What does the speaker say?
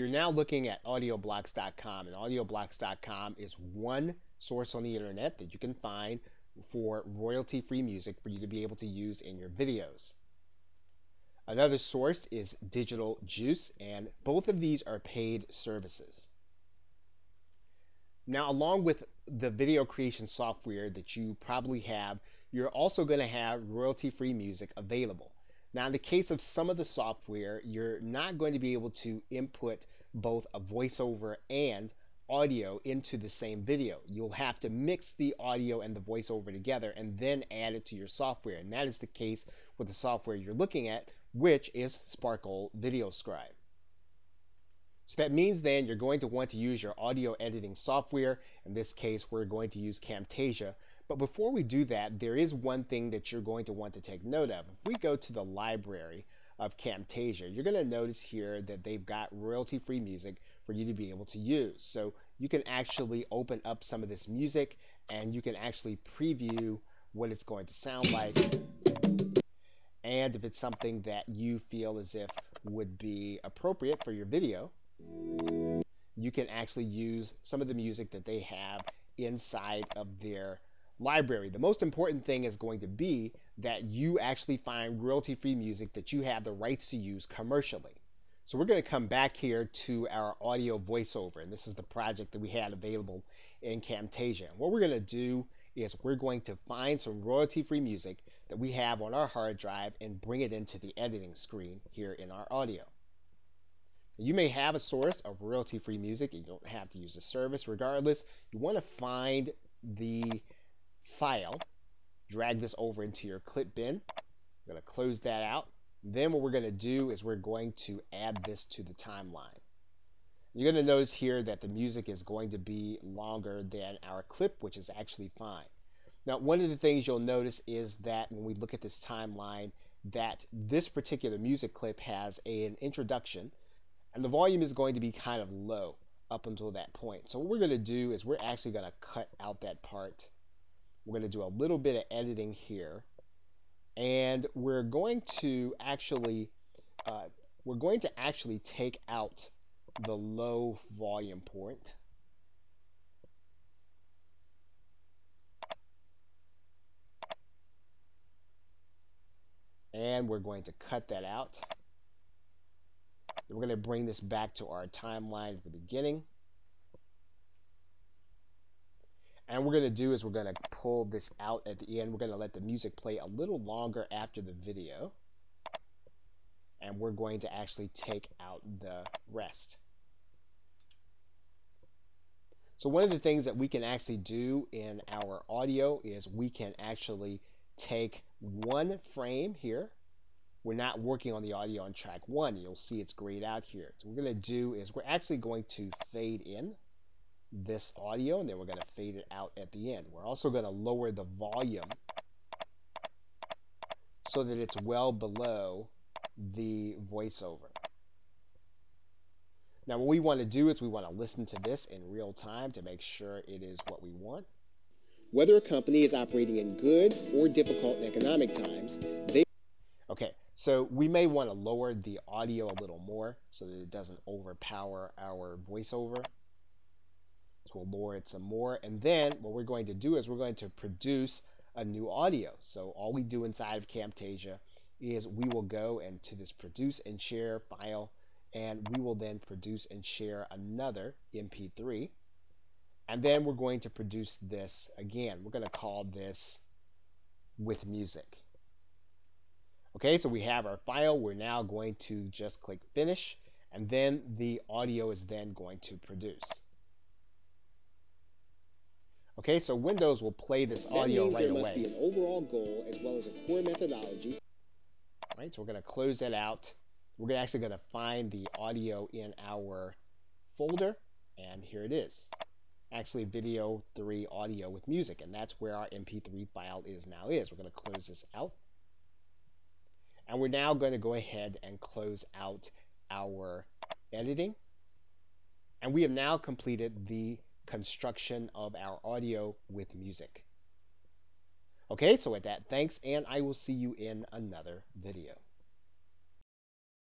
You're now looking at audioblocks.com, and audioblocks.com is one source on the internet that you can find for royalty free music for you to be able to use in your videos. Another source is Digital Juice, and both of these are paid services. Now, along with the video creation software that you probably have, you're also going to have royalty free music available. Now, in the case of some of the software, you're not going to be able to input both a voiceover and audio into the same video. You'll have to mix the audio and the voiceover together and then add it to your software. And that is the case with the software you're looking at, which is Sparkol VideoScribe. So that means then you're going to want to use your audio editing software. In this case, we're going to use Camtasia but before we do that, there is one thing that you're going to want to take note of. If we go to the library of Camtasia, you're going to notice here that they've got royalty free music for you to be able to use. So you can actually open up some of this music and you can actually preview what it's going to sound like. And if it's something that you feel as if would be appropriate for your video, you can actually use some of the music that they have inside of their library. The most important thing is going to be that you actually find royalty free music that you have the rights to use commercially. So we're going to come back here to our audio voiceover, and this is the project that we had available in Camtasia. And what we're going to do is we're going to find some royalty free music that we have on our hard drive and bring it into the editing screen here in our audio. You may have a source of royalty free music. You don't have to use the service. Regardless, you want to find the file, drag this over into your clip bin. I'm going to close that out. Then what we're going to do is we're going to add this to the timeline. You're going to notice here that the music is going to be longer than our clip, which is actually fine. Now, one of the things you'll notice is that when we look at this timeline, that this particular music clip has a, an introduction, and the volume is going to be kind of low up until that point. So what we're going to do is we're actually going to cut out that part we're going to do a little bit of editing here. And we're going to actually, uh, we're going to actually take out the low volume point. And we're going to cut that out. We're going to bring this back to our timeline at the beginning. And we're going to do is we're going to pull this out at the end. We're going to let the music play a little longer after the video. And we're going to actually take out the rest. So one of the things that we can actually do in our audio is we can actually take one frame here. We're not working on the audio on track one. You'll see it's grayed out here. So what we're going to do is we're actually going to fade in this audio and then we're going to fade it out at the end. We're also going to lower the volume so that it's well below the voiceover. Now what we want to do is we want to listen to this in real time to make sure it is what we want. Whether a company is operating in good or difficult economic times, they Okay, so we may want to lower the audio a little more so that it doesn't overpower our voiceover. So we'll lower it some more. And then what we're going to do is we're going to produce a new audio. So all we do inside of Camtasia is we will go into this produce and share file and we will then produce and share another MP3. And then we're going to produce this again. We're going to call this with music. Okay, so we have our file. We're now going to just click finish and then the audio is then going to produce. Okay, so Windows will play this that audio means right there must be an overall goal as well as a core methodology. Right, so we're going to close that out. We're actually going to find the audio in our folder, and here it is. Actually, video 3 audio with music, and that's where our MP3 file is now is. We're going to close this out. And we're now going to go ahead and close out our editing. And we have now completed the construction of our audio with music. Okay, so with that, thanks, and I will see you in another video.